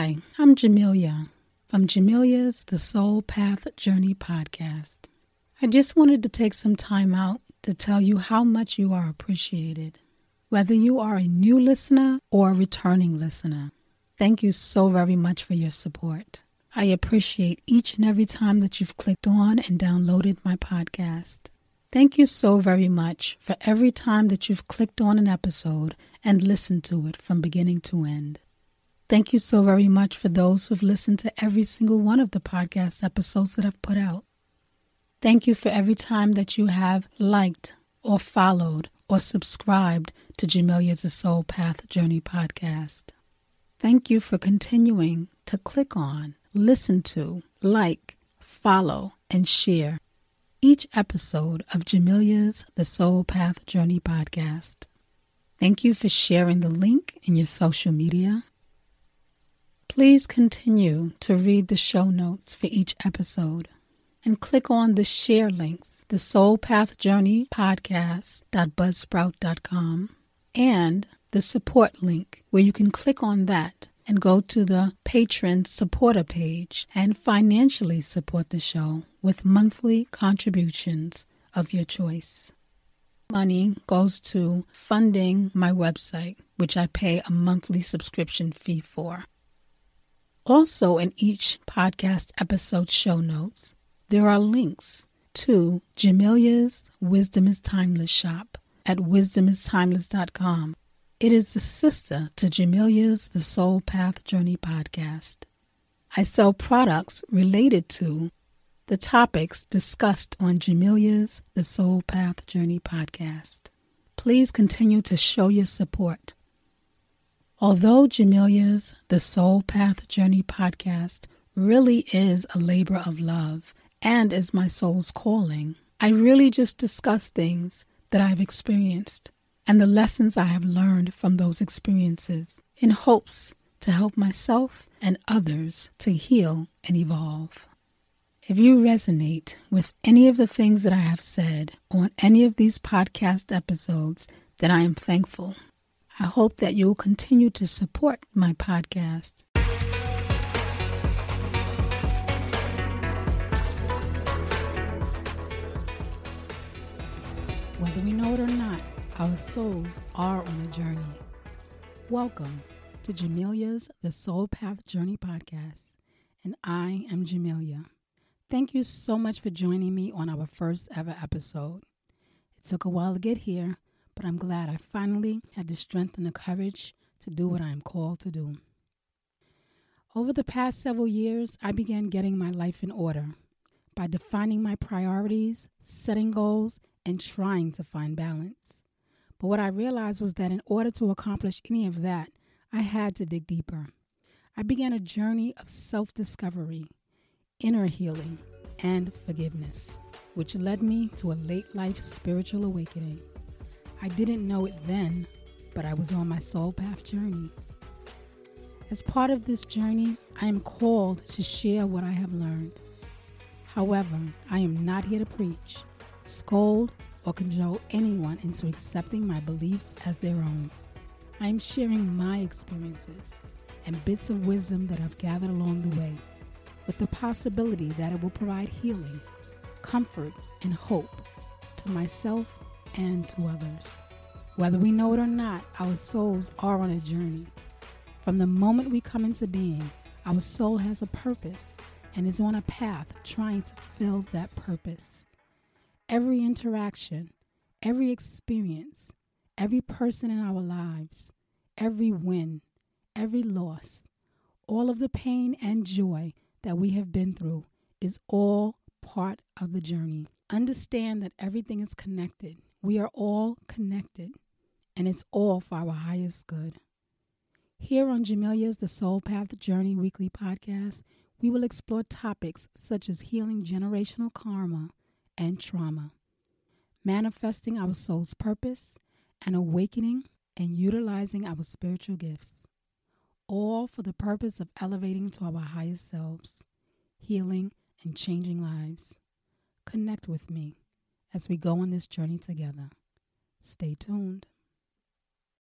Hi, I'm Jamilliah from Jamilliah's The Soul Path Journey podcast. I just wanted to take some time out to tell you how much you are appreciated. Whether you are a new listener or a returning listener, thank you so very much for your support. I appreciate each and every time that you've clicked on and downloaded my podcast. Thank you so very much for every time that you've clicked on an episode and listened to it from beginning to end. Thank you so very much for those who've listened to every single one of the podcast episodes that I've put out. Thank you for every time that you have liked or followed or subscribed to Jamilliah's The Soul Path Journey podcast. Thank you for continuing to click on, listen to, like, follow, and share each episode of Jamilliah's The Soul Path Journey podcast. Thank you for sharing the link in your social media Please continue to read the show notes for each episode and click on the share links, the Soul Path Journey podcast.buzzsprout.com and the support link where you can click on that and go to the patron supporter page and financially support the show with monthly contributions of your choice. Money goes to funding my website, which I pay a monthly subscription fee for. Also, in each podcast episode show notes, there are links to Jamilliah's Wisdom is Timeless shop at wisdomistimeless.com. It is the sister to Jamilliah's The Soul Path Journey podcast. I sell products related to the topics discussed on Jamilliah's The Soul Path Journey podcast. Please continue to show your support Although Jamilliah's The Soul Path Journey podcast really is a labor of love and is my soul's calling, I really just discuss things that I've experienced and the lessons I have learned from those experiences in hopes to help myself and others to heal and evolve. If you resonate with any of the things that I have said on any of these podcast episodes, then I am thankful. I hope that you will continue to support my podcast. Whether we know it or not, our souls are on a journey. Welcome to Jamilliah's The Soul Path Journey podcast, and I am Jamilliah. Thank you so much for joining me on our first ever episode. It took a while to get here, but I'm glad I finally had the strength and the courage to do what I am called to do. Over the past several years, I began getting my life in order by defining my priorities, setting goals, and trying to find balance. But what I realized was that in order to accomplish any of that, I had to dig deeper. I began a journey of self discovery, inner healing, and forgiveness, which led me to a late life spiritual awakening. I didn't know it then, but I was on my soul path journey. As part of this journey, I am called to share what I have learned. However, I am not here to preach, scold, or cajole anyone into accepting my beliefs as their own. I am sharing my experiences and bits of wisdom that I've gathered along the way, with the possibility that it will provide healing, comfort, and hope to myself and to others. Whether we know it or not, our souls are on a journey. From the moment we come into being, our soul has a purpose and is on a path trying to fulfill that purpose. Every interaction, every experience, every person in our lives, every win, every loss, all of the pain and joy that we have been through is all part of the journey. Understand that everything is connected we are all connected, and it's all for our highest good. Here on Jamilliah's The Soul Path Journey weekly podcast, we will explore topics such as healing generational karma and trauma, manifesting our soul's purpose, and awakening and utilizing our spiritual gifts, all for the purpose of elevating to our highest selves, healing, and changing lives. Connect with me as we go on this journey together. Stay tuned.